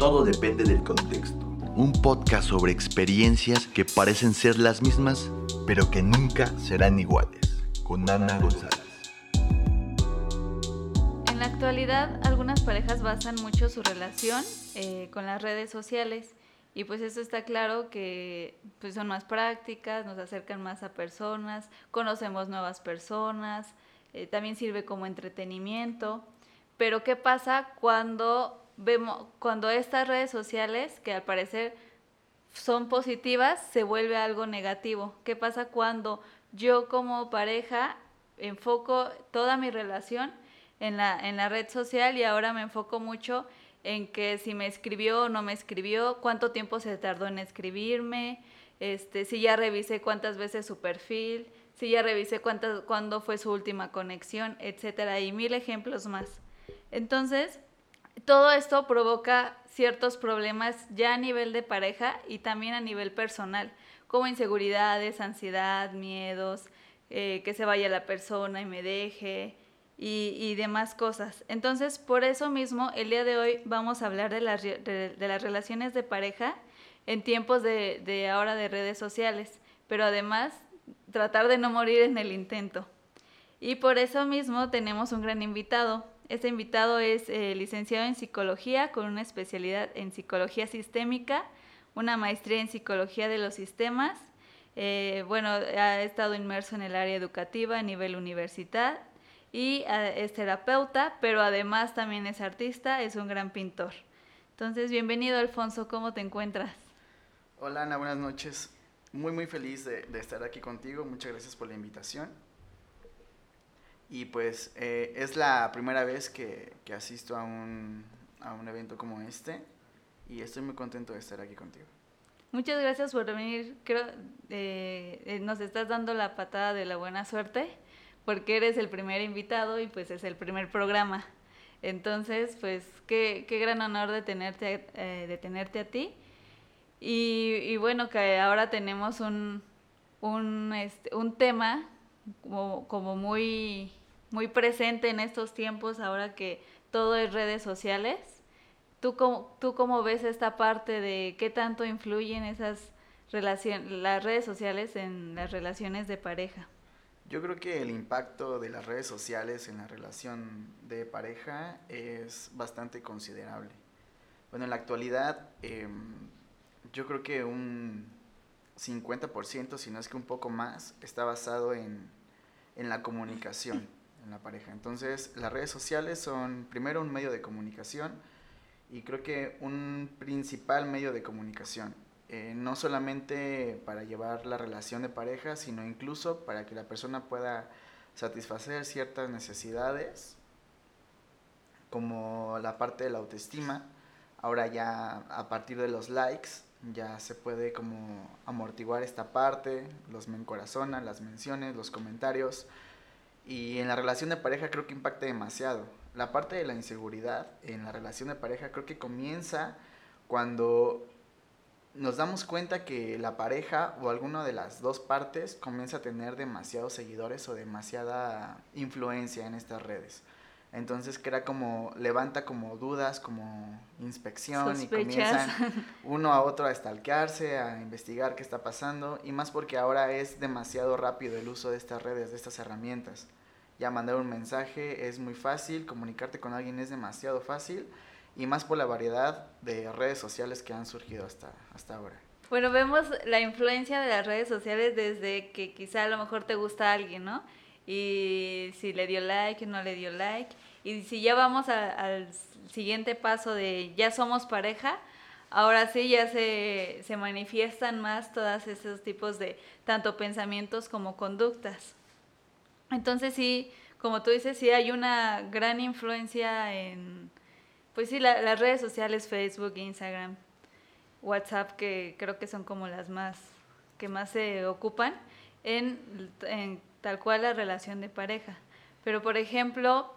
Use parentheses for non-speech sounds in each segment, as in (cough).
Todo depende del contexto. Un podcast sobre experiencias que parecen ser las mismas, pero que nunca serán iguales. Con Ana González. En la actualidad, algunas parejas basan mucho su relación eh, con las redes sociales. Y pues eso está claro que pues son más prácticas, nos acercan más a personas, conocemos nuevas personas, eh, también sirve como entretenimiento. Pero ¿qué pasa cuando vemos, cuando estas redes sociales, que al parecer son positivas, se vuelve algo negativo? ¿Qué pasa cuando yo como pareja enfoco toda mi relación en la, en la red social y ahora me enfoco mucho en que si me escribió o no me escribió, cuánto tiempo se tardó en escribirme, este, si ya revisé cuántas veces su perfil, si ya revisé cuántas, cuándo fue su última conexión, etcétera, y mil ejemplos más. Entonces, todo esto provoca ciertos problemas ya a nivel de pareja y también a nivel personal, como inseguridades, ansiedad, miedos, eh, que se vaya la persona y me deje, y, demás cosas. Entonces, por eso mismo, el día de hoy vamos a hablar de las, de, las relaciones de pareja en tiempos de, de, ahora de redes sociales, pero además tratar de no morir en el intento. Y por eso mismo tenemos un gran invitado. Este invitado es eh, licenciado en psicología con una especialidad en psicología sistémica, una maestría en psicología de los sistemas. Eh, bueno, ha estado inmerso en el área educativa a nivel universidad, y eh, es terapeuta, pero además también es artista, es un gran pintor. Entonces, bienvenido Alfonso, ¿cómo te encuentras? Hola Ana, buenas noches. Muy, muy feliz de, estar aquí contigo. Muchas gracias por la invitación. Y pues eh, es la primera vez que, asisto a un, a un evento como este y estoy muy contento de estar aquí contigo. Muchas gracias por venir. Creo eh, nos estás dando la patada de la buena suerte porque eres el primer invitado y pues es el primer programa. Entonces, pues qué, qué gran honor de tenerte, eh, de tenerte a ti. Y, y, bueno, que ahora tenemos un, un, este, un tema como, como muy, muy presente en estos tiempos, ahora que todo es redes sociales. ¿Tú cómo, ¿Tú cómo ves esta parte de qué tanto influyen esas las redes sociales en las relaciones de pareja? Yo creo que el impacto de las redes sociales en la relación de pareja es bastante considerable. Bueno, en la actualidad em, yo creo que un 50%, si no es que un poco más, está basado en, en la comunicación en la pareja. Entonces, las redes sociales son primero un medio de comunicación y creo que un principal medio de comunicación. Eh, no solamente para llevar la relación de pareja, sino incluso para que la persona pueda satisfacer ciertas necesidades, como la parte de la autoestima. Ahora ya a partir de los likes ya se puede como amortiguar esta parte, los me encorazonan, las menciones, los comentarios. Y en la relación de pareja creo que impacta demasiado. La parte de la inseguridad en la relación de pareja creo que comienza cuando nos damos cuenta que la pareja o alguna de las dos partes comienza a tener demasiados seguidores o demasiada influencia en estas redes. Entonces crea como, levanta como dudas, como inspección y comienzan (laughs) uno a otro a estalquearse, a investigar qué está pasando y más porque ahora es demasiado rápido el uso de estas redes, de estas herramientas. Ya mandar un mensaje es muy fácil, comunicarte con alguien es demasiado fácil y más por la variedad de redes sociales que han surgido hasta, hasta ahora. Bueno, vemos la influencia de las redes sociales desde que quizá a lo mejor te gusta alguien, ¿no? Y si le dio like, no le dio like. Y si ya vamos al siguiente paso de ya somos pareja, ahora sí ya se, se manifiestan más todos esos tipos de tanto pensamientos como conductas. Entonces sí, como tú dices, sí hay una gran influencia en, pues sí, las redes sociales, Facebook, Instagram, WhatsApp, que creo que son como las más que más se ocupan en, tal cual la relación de pareja. Pero, por ejemplo,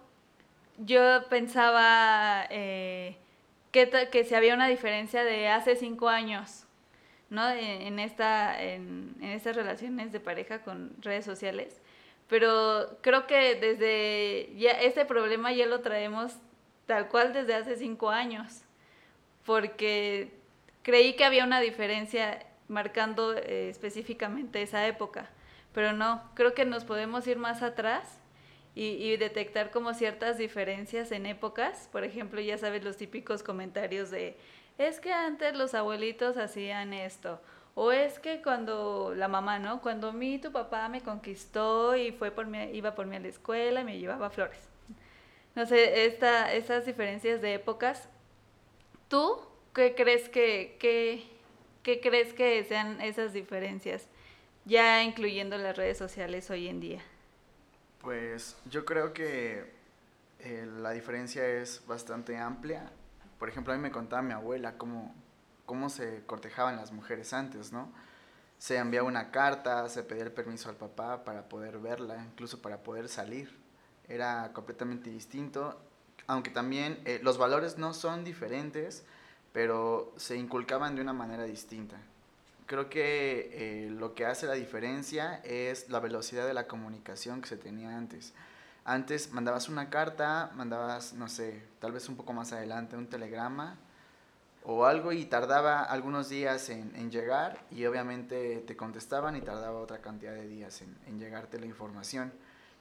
yo pensaba eh, que, que si había una diferencia de hace cinco años, ¿no? En, esta, en, en estas relaciones de pareja con redes sociales. Pero creo que desde ya este problema ya lo traemos tal cual desde hace cinco años. porque creí que había una diferencia marcando eh, específicamente esa época, pero no, creo que nos podemos ir más atrás y, detectar como ciertas diferencias en épocas. Por ejemplo, ya sabes los típicos comentarios de, es que antes los abuelitos hacían esto, o es que cuando la mamá, ¿no? Cuando mí tu papá me conquistó y fue por mí, iba por mí a la escuela y me llevaba flores. No sé, esta, estas diferencias de épocas. ¿Tú qué crees que, que, qué crees que sean esas diferencias? Ya incluyendo las redes sociales hoy en día. Pues yo creo que eh, la diferencia es bastante amplia. Por ejemplo, a mí me contaba mi abuela cómo, cómo se cortejaban las mujeres antes, ¿no? Se enviaba una carta, se pedía el permiso al papá para poder verla, incluso para poder salir. Era completamente distinto, aunque también eh, los valores no son diferentes, pero se inculcaban de una manera distinta. Creo que eh, lo que hace la diferencia es la velocidad de la comunicación que se tenía antes. Antes mandabas una carta, mandabas, no sé, tal vez un poco más adelante un telegrama, o algo y tardaba algunos días en, llegar y obviamente te contestaban y tardaba otra cantidad de días en, llegarte la información.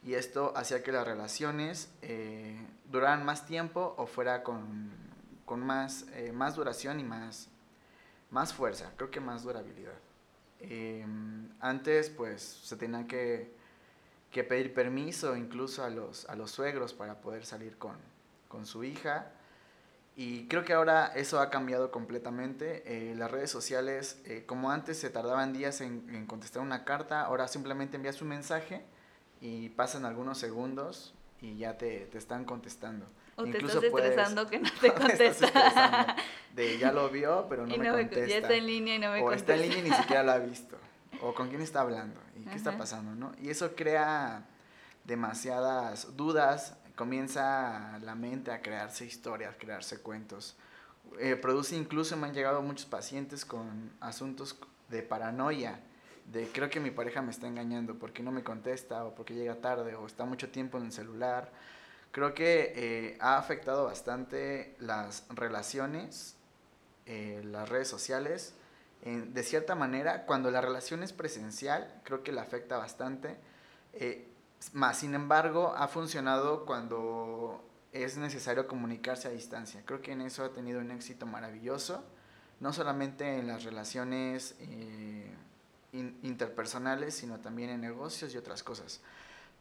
Y esto hacía que las relaciones eh, duraran más tiempo o fuera con, con más, eh, más duración y más, más fuerza, creo que más durabilidad. Em, antes pues se tenía que, que, pedir permiso incluso a los, a los suegros para poder salir con, con su hija y creo que ahora eso ha cambiado completamente. Eh, las redes sociales, eh, como antes se tardaban días en, contestar una carta, ahora simplemente envías un mensaje y pasan algunos segundos y ya te, te están contestando. O (laughs) te estás estresando que no te contesta. de ya lo vio, pero no, me contesta. Ya está en línea y no me o contesta. O está en línea y ni siquiera lo ha visto. O con quién está hablando y qué está pasando, ¿no? Y eso crea demasiadas dudas, comienza la mente a crearse historias, crearse cuentos. Eh, produce incluso, me han llegado muchos pacientes con asuntos de paranoia, de creo que mi pareja me está engañando porque no me contesta o porque llega tarde o está mucho tiempo en el celular. Creo que eh, ha afectado bastante las relaciones, eh, las redes sociales. de cierta manera, cuando la relación es presencial, creo que la afecta bastante. Más, sin embargo, ha funcionado cuando es necesario comunicarse a distancia. Creo que en eso ha tenido un éxito maravilloso, no solamente en las relaciones eh, interpersonales, sino también en negocios y otras cosas.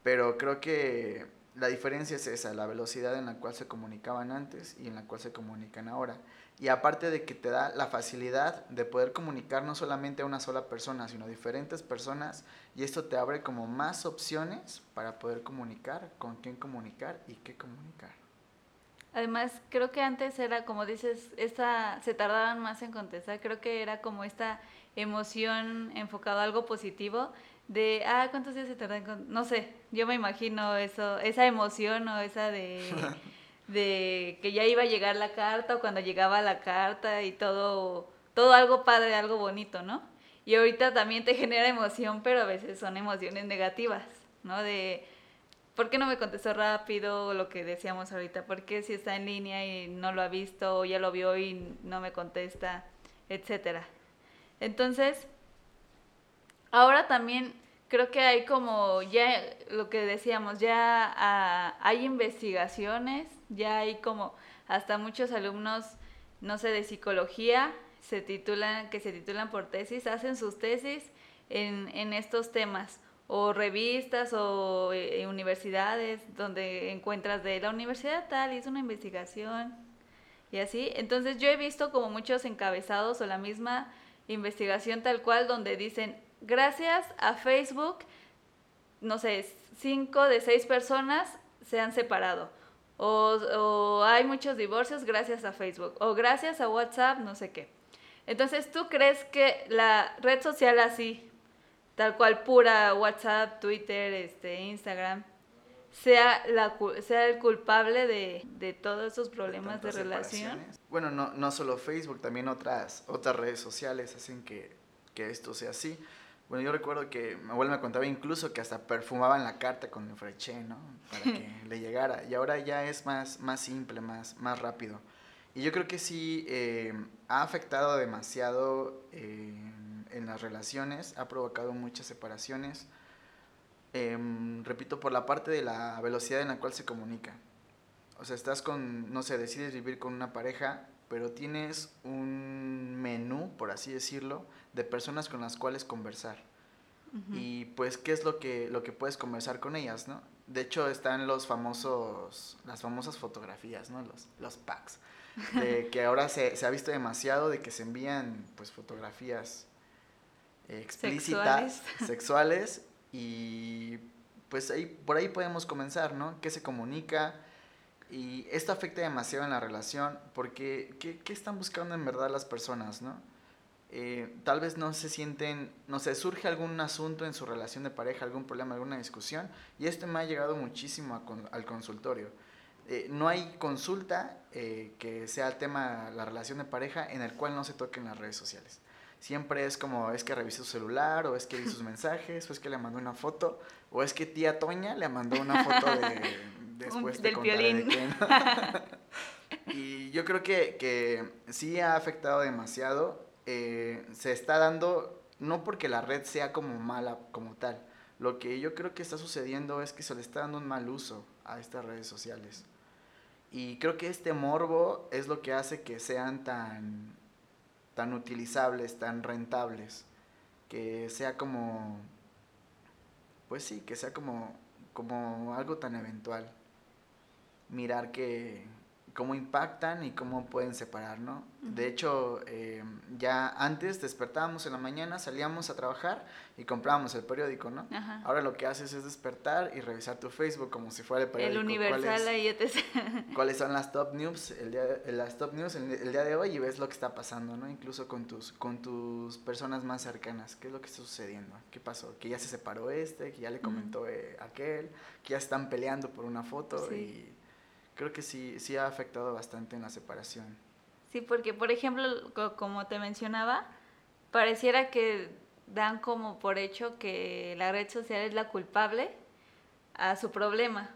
Pero creo que la diferencia es esa, la velocidad en la cual se comunicaban antes y en la cual se comunican ahora. Y aparte de que te da la facilidad de poder comunicar no solamente a una sola persona, sino a diferentes personas, y esto te abre como más opciones para poder comunicar, con quién comunicar y qué comunicar. Además, creo que antes era, como dices, esta, se tardaban más en contestar, creo que era como esta emoción enfocada a algo positivo, de, ah, ¿cuántos días se tardan? No sé, yo me imagino eso, esa emoción o esa de, (laughs) de que ya iba a llegar la carta o cuando llegaba la carta y todo, todo algo padre, algo bonito, ¿no? Y ahorita también te (laughs) genera emoción, pero a veces son emociones negativas, ¿no? De, ¿por qué no me contestó rápido? Lo que decíamos ahorita, ¿por qué si está en línea y no lo ha visto o ya lo vio y no me contesta? Etcétera. Entonces, ahora también creo que hay como, ya lo que decíamos, ya ah, hay investigaciones, ya hay como hasta muchos alumnos, no sé, de psicología, se titulan, que se titulan por tesis, hacen sus tesis en, en estos temas, o revistas o eh, universidades donde encuentras de la universidad tal, hizo una investigación y así. Entonces yo he visto como muchos encabezados o la misma investigación tal cual donde dicen gracias a Facebook, no sé, cinco de seis personas se han separado. O, hay muchos divorcios gracias a Facebook. O gracias a WhatsApp, no sé qué. Entonces, ¿tú crees que la red social así, tal cual pura, WhatsApp, Twitter, este, Instagram, sea, la, sea el culpable de, de todos esos problemas de, relación? Bueno, no, no solo Facebook, también otras, otras redes sociales hacen que, que esto sea así. Bueno, yo recuerdo que mi abuela me contaba incluso que hasta perfumaban la carta con el freché, ¿no? Para que (laughs) le llegara. Y ahora ya es más, más simple, más, más rápido. Y yo creo que sí eh, ha afectado demasiado eh, en las relaciones, ha provocado muchas separaciones. Em, repito, por la parte de la velocidad en la cual se comunica. O sea, estás con, no sé, decides vivir con una pareja, pero tienes un menú, por así decirlo, de personas con las cuales conversar. Y pues, ¿qué es lo que, lo que puedes conversar con ellas, no? De hecho, están los famosos, las famosas fotografías, ¿no? Los, los packs. De (laughs) que ahora se, se ha visto demasiado de que se envían, pues, fotografías explícitas, sexuales. Y pues ahí, por ahí podemos comenzar, ¿no? ¿Qué se comunica? Y esto afecta demasiado en la relación porque ¿qué, qué están buscando en verdad las personas, no? Eh, tal vez no se sienten, no sé, surge algún asunto en su relación de pareja, algún problema, alguna discusión, y esto me ha llegado muchísimo al consultorio. Eh, no hay consulta eh, que sea el tema, la relación de pareja, en el cual no se toquen las redes sociales. Siempre es como, es que revisé su celular, o es que vi sus (laughs) mensajes, o es que le mandó una foto, o es que tía Toña le mandó una (laughs) foto de... después del violín. (laughs) y yo creo que, que sí ha afectado demasiado eh, se está dando, no porque la red sea como mala como tal, lo que yo creo que está sucediendo es que se le está dando un mal uso a estas redes sociales. Y creo que este morbo es lo que hace que sean tan, tan utilizables, tan rentables, que sea como, pues sí, que sea como, como algo tan eventual. Mirar que, cómo impactan y cómo pueden separar, ¿no? De hecho, eh, ya antes despertábamos en la mañana, salíamos a trabajar y comprábamos el periódico, ¿no? Ahora lo que haces es despertar y revisar tu Facebook como si fuera el periódico. El Universal ahí etc. (laughs) ¿Cuáles son las top news el día, las top news el, día de hoy y ves lo que está pasando, ¿no? Incluso con tus, con tus personas más cercanas. ¿Qué es lo que está sucediendo? ¿Qué pasó? Que ya se separó este, que ya le comentó eh, aquel, que ya están peleando por una foto y creo que sí, sí ha afectado bastante en la separación. Sí, porque por ejemplo, como te mencionaba, pareciera que dan como por hecho que la red social es la culpable a su problema.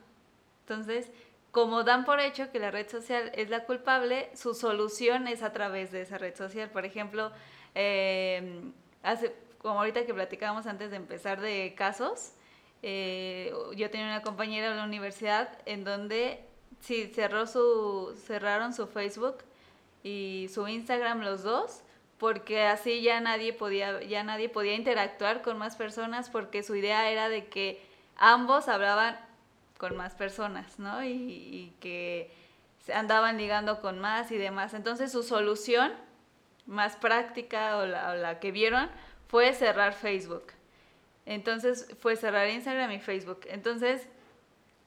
Entonces, como dan por hecho que la red social es la culpable, su solución es a través de esa red social. Por ejemplo, eh, hace, como ahorita que platicábamos antes de empezar de casos, eh, yo tenía una compañera en la universidad en donde sí, cerró su, cerraron su Facebook y su Instagram los dos porque así ya nadie podía ya nadie podía interactuar con más personas porque su idea era de que ambos hablaban con más personas, ¿no? Y, y que andaban ligando con más y demás. Entonces su solución más práctica o la que vieron fue cerrar Facebook. Entonces fue cerrar Instagram y Facebook. Entonces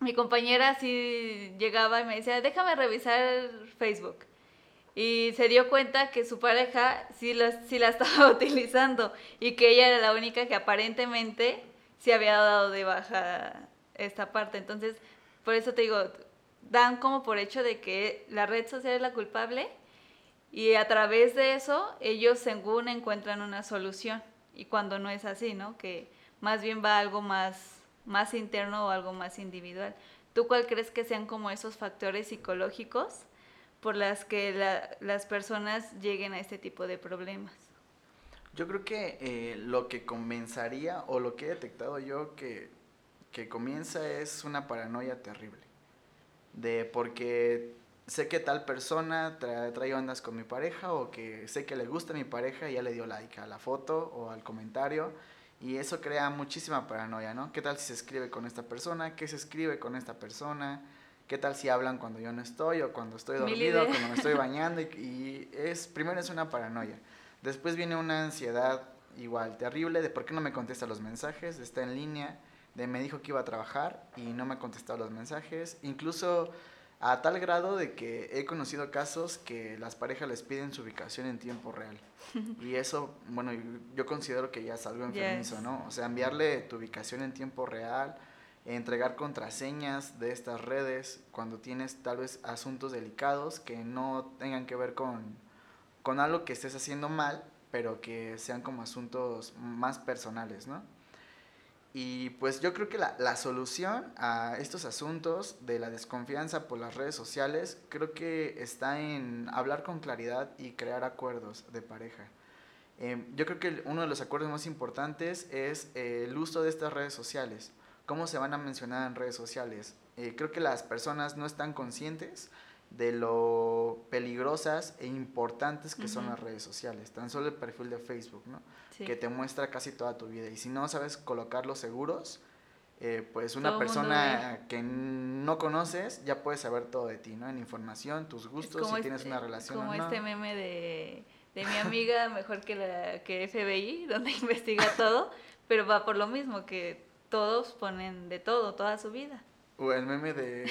mi compañera sí llegaba y me decía, déjame revisar Facebook. Y se dio cuenta que su pareja sí la, (laughs) estaba utilizando y que ella era la única que aparentemente sí había dado de baja esta parte. Entonces, por eso te digo, dan como por hecho de que la red social es la culpable y a través de eso ellos según encuentran una solución. Y cuando no es así, ¿no? Que más bien va algo más más interno o algo más individual. ¿Tú cuál crees que sean como esos factores psicológicos por las que las personas lleguen a este tipo de problemas? Yo creo que eh, lo que comenzaría o lo que he detectado yo que, que comienza es una paranoia terrible. De porque sé que tal persona trae, ondas con mi pareja o que sé que le gusta a mi pareja y ya le dio like a la foto o al comentario y eso crea muchísima paranoia, ¿no? ¿Qué tal si se escribe con esta persona? ¿Qué se escribe con esta persona? ¿Qué tal si hablan cuando yo no estoy o cuando estoy dormido, cuando me estoy (laughs) bañando? Y, es, primero es una paranoia. Después viene una ansiedad igual terrible de por qué no me contesta los mensajes, está en línea, de me dijo que iba a trabajar y no me ha contestado los mensajes. Incluso a tal grado de que he conocido casos que las parejas les piden su ubicación en tiempo real. (laughs) Y eso, bueno, yo considero que ya es algo enfermizo, ¿no? O sea, enviarle tu ubicación en tiempo real, entregar contraseñas de estas redes cuando tienes tal vez asuntos delicados que no tengan que ver con, con algo que estés haciendo mal, pero que sean como asuntos más personales, ¿no? Y pues yo creo que la, la, solución a estos asuntos de la desconfianza por las redes sociales creo que está en hablar con claridad y crear acuerdos de pareja. Eh, yo creo que uno de los acuerdos más importantes es eh, el uso de estas redes sociales. ¿Cómo se van a mencionar en redes sociales? Eh, creo que las personas no están conscientes de lo peligrosas e importantes que son las redes sociales. Tan solo el perfil de Facebook, ¿no? Que te muestra casi toda tu vida. Y si no sabes colocarlos seguros, eh, pues una persona que no conoces ya puede saber todo de ti, ¿no? En información, tus gustos, si tienes una relación como este meme de, de mi amiga (laughs) mejor que la que FBI, (laughs) donde investiga todo, pero va por lo mismo, que todos ponen de todo, toda su vida. O el meme de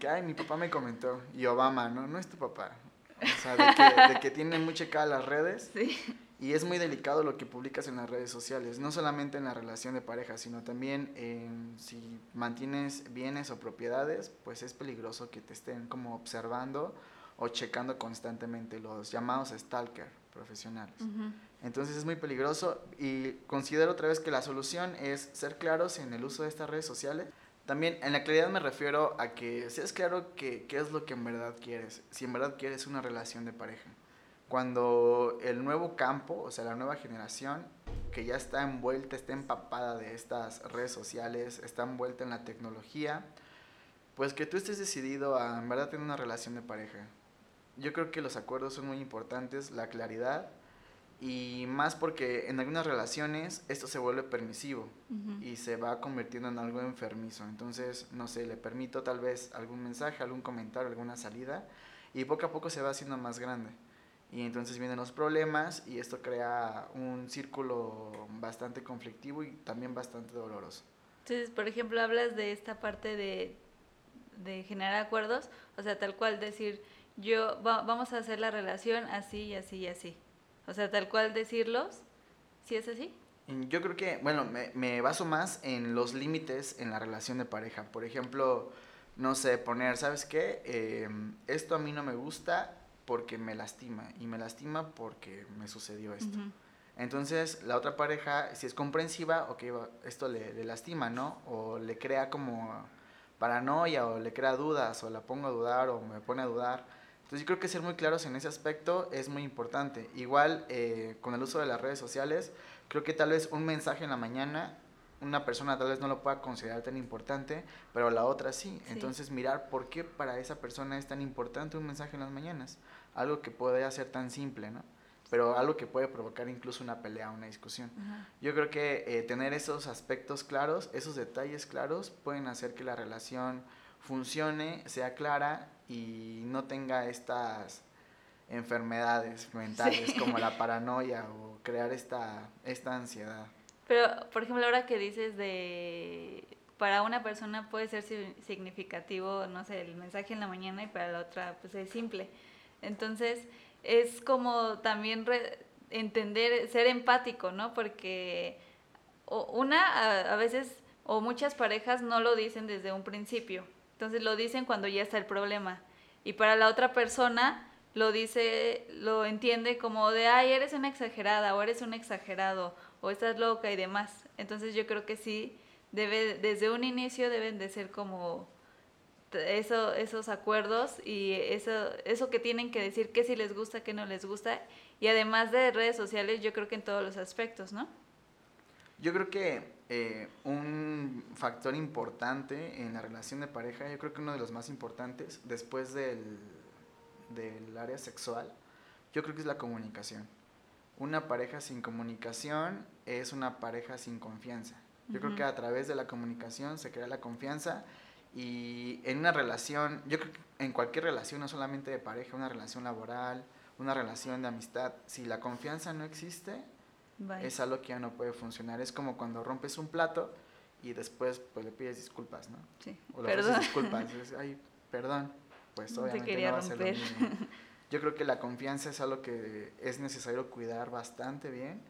que, ay, mi papá me comentó, y Obama, ¿no? No es tu papá. O sea, de que, de que tienen muy checadas las redes. Sí. Y es muy delicado lo que publicas en las redes sociales, no solamente en la relación de pareja, sino también en si mantienes bienes o propiedades, pues es peligroso que te estén como observando o checando constantemente los llamados stalker profesionales. Entonces es muy peligroso y considero otra vez que la solución es ser claros en el uso de estas redes sociales también en la claridad me refiero a que seas claro que, qué es lo que en verdad quieres, si en verdad quieres una relación de pareja. Cuando el nuevo campo, o sea, la nueva generación que ya está envuelta, está empapada de estas redes sociales, está envuelta en la tecnología, pues que tú estés decidido a en verdad tener una relación de pareja. Yo creo que los acuerdos son muy importantes, la claridad, y más porque en algunas relaciones esto se vuelve permisivo y se va convirtiendo en algo enfermizo. Entonces, no sé, le permito tal vez algún mensaje, algún comentario, alguna salida y poco a poco se va haciendo más grande. Y entonces vienen los problemas y esto crea un círculo bastante conflictivo y también bastante doloroso. Entonces, por ejemplo, hablas de esta parte de, de generar acuerdos, o sea, tal cual decir, yo vamos a hacer la relación así y así y así o sea, tal cual decirlos, ¿sí es así? Yo creo que, bueno, me, me baso más en los límites en la relación de pareja. Por ejemplo, no sé, poner, ¿sabes qué? Em, esto a mí no me gusta porque me lastima y me lastima porque me sucedió esto. Entonces, la otra pareja, si es comprensiva, ok, esto le, le, lastima, ¿no? O le crea como paranoia, o le crea dudas, o la pongo a dudar, o me pone a dudar. Entonces yo creo que ser muy claros en ese aspecto es muy importante. Igual eh, con el uso de las redes sociales, creo que tal vez un mensaje en la mañana, una persona tal vez no lo pueda considerar tan importante, pero la otra sí. Entonces mirar por qué para esa persona es tan importante un mensaje en las mañanas. Algo que puede ser tan simple, ¿no? Pero algo que puede provocar incluso una pelea, una discusión. Yo creo que eh, tener esos aspectos claros, esos detalles claros, pueden hacer que la relación funcione, sea clara y no tenga estas enfermedades mentales como la (laughs) paranoia o crear esta, esta ansiedad. Pero, por ejemplo, ahora que dices de, para una persona puede ser significativo, no sé, el mensaje en la mañana y para la otra pues es simple. Entonces, es como también entender, ser empático, ¿no? Porque una, a veces, o muchas parejas no lo dicen desde un principio entonces lo dicen cuando ya está el problema. Y para la otra persona lo dice, lo entiende como de, ay, eres una exagerada o eres un exagerado o estás loca y demás. Entonces yo creo que sí, debe, desde un inicio deben de ser como eso, esos acuerdos y eso, eso que tienen que decir, qué si les gusta, qué no les gusta. Y además de redes sociales, yo creo que en todos los aspectos, ¿no? Yo creo que eh, un factor importante en la relación de pareja, yo creo que uno de los más importantes, después del, del área sexual, yo creo que es la comunicación. Una pareja sin comunicación es una pareja sin confianza. Yo creo que a través de la comunicación se crea la confianza y en una relación, yo creo que en cualquier relación, no solamente de pareja, una relación laboral, una relación de amistad, si la confianza no existe, es algo que ya no puede funcionar. Es como cuando rompes un plato y después pues le pides disculpas, ¿no? Sí. O le pides disculpas. (laughs) ay, perdón. Pues obviamente no va a ser lo mismo. (laughs) Yo creo que la confianza es algo que es necesario cuidar bastante bien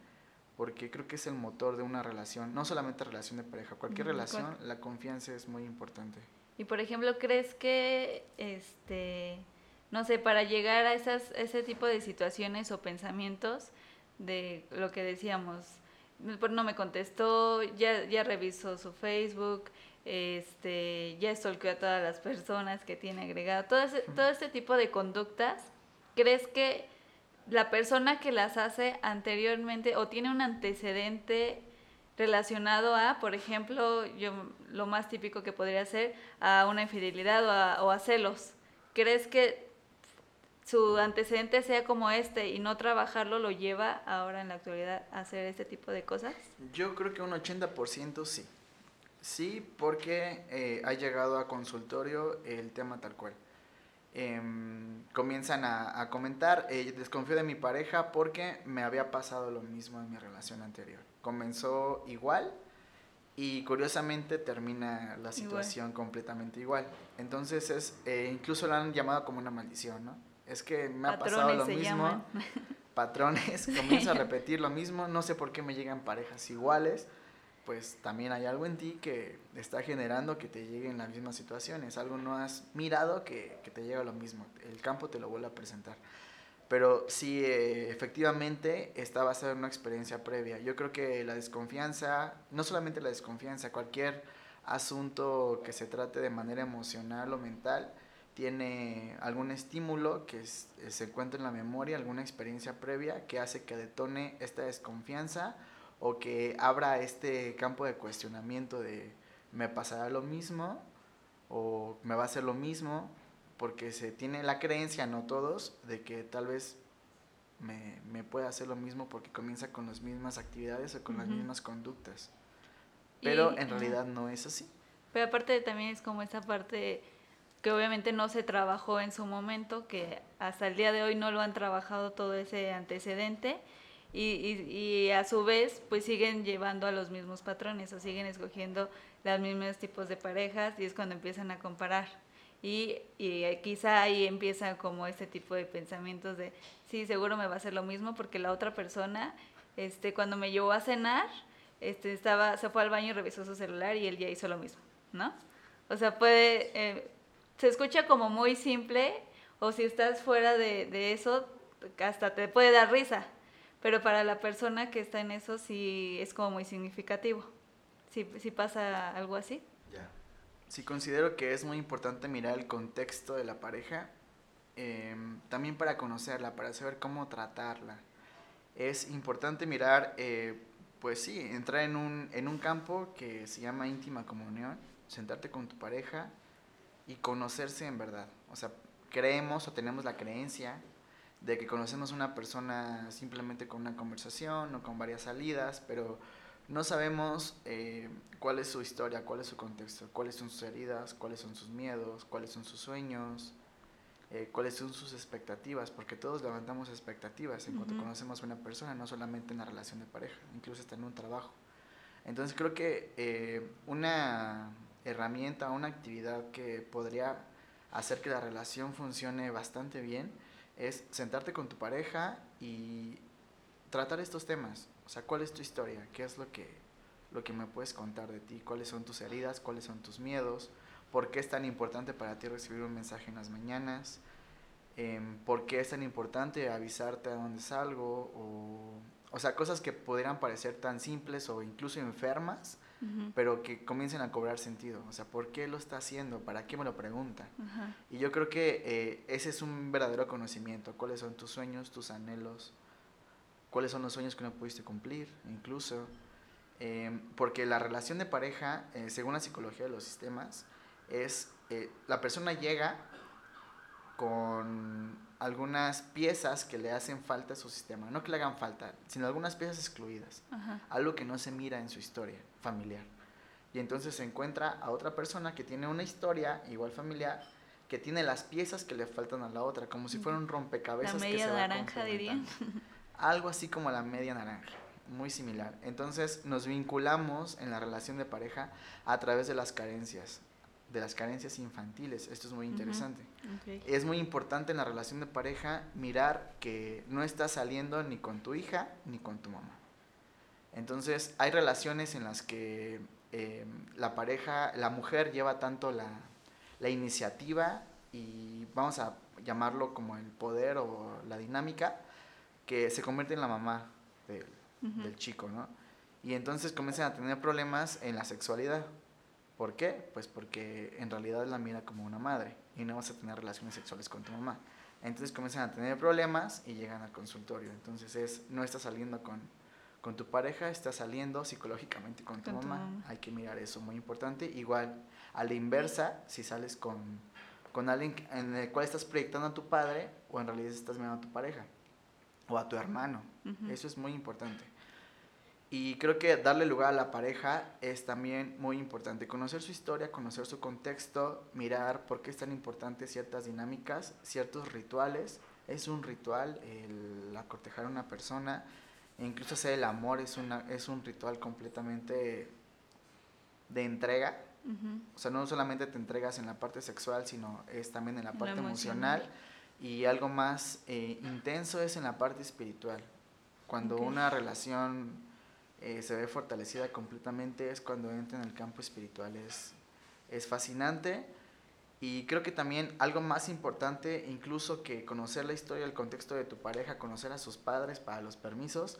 porque creo que es el motor de una relación, no solamente relación de pareja, cualquier relación, la confianza es muy importante. Y por ejemplo, ¿crees que este no sé, para llegar a esas ese tipo de situaciones o pensamientos de lo que decíamos, no me contestó, ya, ya revisó su Facebook, este, ya stalkeó a todas las personas que tiene agregado. Todo, todo este tipo de conductas, ¿crees que la persona que las hace anteriormente o tiene un antecedente relacionado a, por ejemplo, yo lo más típico que podría ser a una infidelidad o a, o a celos. ¿Crees que su antecedente sea como este y no trabajarlo lo lleva ahora en la actualidad a hacer este tipo de cosas? Yo creo que un 80% sí. Sí, porque eh, ha llegado a consultorio el tema tal cual. Em, comienzan a, a comentar, eh, desconfío de mi pareja porque me había pasado lo mismo en mi relación anterior. Comenzó igual y curiosamente termina la situación completamente igual. Entonces es, eh, incluso lo han llamado como una maldición, ¿no? Es que me ha pasado lo mismo. (laughs) Patrones, comienzo a (laughs) repetir lo mismo, no sé por qué me llegan parejas iguales, pues también hay algo en ti que está generando que te lleguen las mismas situaciones, algo no has mirado que, te llega lo mismo, el campo te lo vuelve a presentar. Pero sí, eh, efectivamente, esta va a ser una experiencia previa. Yo creo que la desconfianza, no solamente la desconfianza, cualquier asunto que se trate de manera emocional o mental, tiene algún estímulo que eh, se encuentra en la memoria, alguna experiencia previa que hace que detone esta desconfianza o que abra este campo de cuestionamiento de me pasará lo mismo o me va a hacer lo mismo, porque se tiene la creencia, no todos, de que tal vez me, me pueda hacer lo mismo porque comienza con las mismas actividades o con las mismas conductas. Pero en realidad no es así. Pero aparte también es como esa parte que obviamente no se trabajó en su momento, que hasta el día de hoy no lo han trabajado todo ese antecedente y, a su vez pues siguen llevando a los mismos patrones o siguen escogiendo los mismos tipos de parejas y es cuando empiezan a comparar. Y, y quizá ahí empieza como este tipo de pensamientos de, sí, seguro me va a hacer lo mismo porque la otra persona, este, cuando me llevó a cenar, este, estaba, se fue al baño y revisó su celular y él ya hizo lo mismo, ¿no? O sea, puede, eh, se escucha como muy simple o si estás fuera de, de, eso, hasta te puede dar risa. Pero para la persona que está en eso sí es como muy significativo. Sí, sí pasa algo así. Ya. Sí considero que es muy importante mirar el contexto de la pareja, em, también para conocerla, para saber cómo tratarla. Es importante mirar, eh, pues sí, entrar en un, en un campo que se llama íntima comunión, sentarte con tu pareja, y conocerse en verdad. O sea, creemos o tenemos la creencia de que conocemos a una persona simplemente con una conversación o con varias salidas, pero no sabemos eh, cuál es su historia, cuál es su contexto, cuáles son sus heridas, cuáles son sus miedos, cuáles son sus sueños, eh, cuáles son sus expectativas, porque todos levantamos expectativas en cuanto conocemos a una persona, no solamente en la relación de pareja, incluso hasta en un trabajo. Entonces creo que eh, una herramienta, una actividad que podría hacer que la relación funcione bastante bien es sentarte con tu pareja y tratar estos temas. O sea, ¿cuál es tu historia? ¿Qué es lo que, lo que me puedes contar de ti? ¿Cuáles son tus heridas? ¿Cuáles son tus miedos? ¿Por qué es tan importante para ti recibir un mensaje en las mañanas? Em, ¿Por qué es tan importante avisarte a dónde salgo? O sea, cosas que pudieran parecer tan simples o incluso enfermas, pero que comiencen a cobrar sentido. O sea, ¿por qué lo está haciendo? ¿Para qué me lo pregunta? Y yo creo que eh, ese es un verdadero conocimiento. ¿Cuáles son tus sueños, tus anhelos? ¿Cuáles son los sueños que no pudiste cumplir? Incluso. Em, porque la relación de pareja, eh, según la psicología de los sistemas, es eh, la persona llega con algunas piezas que le hacen falta a su sistema. No que le hagan falta, sino algunas piezas excluidas. Algo que no se mira en su historia familiar. Y entonces se encuentra a otra persona que tiene una historia igual familiar, que tiene las piezas que le faltan a la otra, como si fuera un rompecabezas. La media naranja, dirían. Algo así como la media naranja, muy similar. Entonces nos vinculamos en la relación de pareja a través de las carencias de las carencias infantiles. Esto es muy interesante. Es muy importante en la relación de pareja mirar que no estás saliendo ni con tu hija ni con tu mamá. Entonces hay relaciones en las que em, la pareja, la mujer lleva tanto la, la, iniciativa y vamos a llamarlo como el poder o la dinámica, que se convierte en la mamá del, del chico, ¿no? Y entonces comienzan a tener problemas en la sexualidad. ¿Por qué? Pues porque en realidad la mira como una madre y no vas a tener relaciones sexuales con tu mamá. Entonces comienzan a tener problemas y llegan al consultorio. Entonces es, no estás saliendo con, con tu pareja, estás saliendo psicológicamente con tu, mamá. Hay que mirar eso, muy importante. Igual, a la inversa, si sales con, con alguien en el cual estás proyectando a tu padre o en realidad estás mirando a tu pareja o a tu hermano. Eso es muy importante. Y creo que darle lugar a la pareja es también muy importante. Conocer su historia, conocer su contexto, mirar por qué es tan importante ciertas dinámicas, ciertos rituales. Es un ritual el acortejar a una persona, e incluso hacer el amor es, una, es un ritual completamente de entrega. O sea, no solamente te entregas en la parte sexual, sino es también en la parte emocional. Y algo más eh, intenso es en la parte espiritual. Cuando una relación eh, se ve fortalecida completamente es cuando entra en el campo espiritual. Es, es fascinante y creo que también algo más importante, incluso que conocer la historia, el contexto de tu pareja, conocer a sus padres para los permisos,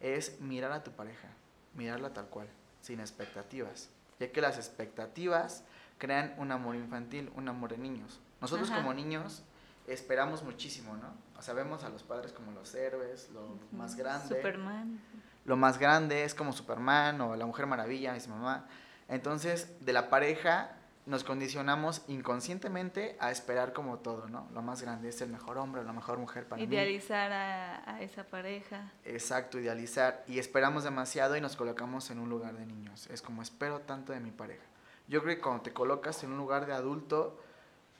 es mirar a tu pareja, mirarla tal cual, sin expectativas, ya que las expectativas crean un amor infantil, un amor de niños. Nosotros como niños esperamos muchísimo, ¿no? O sea, vemos a los padres como los héroes, lo más grande. Superman lo más grande es como Superman o la Mujer Maravilla, mi mamá. Entonces, de la pareja nos condicionamos inconscientemente a esperar como todo, ¿no? Lo más grande es el mejor hombre, la mejor mujer para idealizar mí. Idealizar a, esa pareja. Exacto, idealizar. Y esperamos demasiado y nos colocamos en un lugar de niños. Es como espero tanto de mi pareja. Yo creo que cuando te colocas en un lugar de adulto,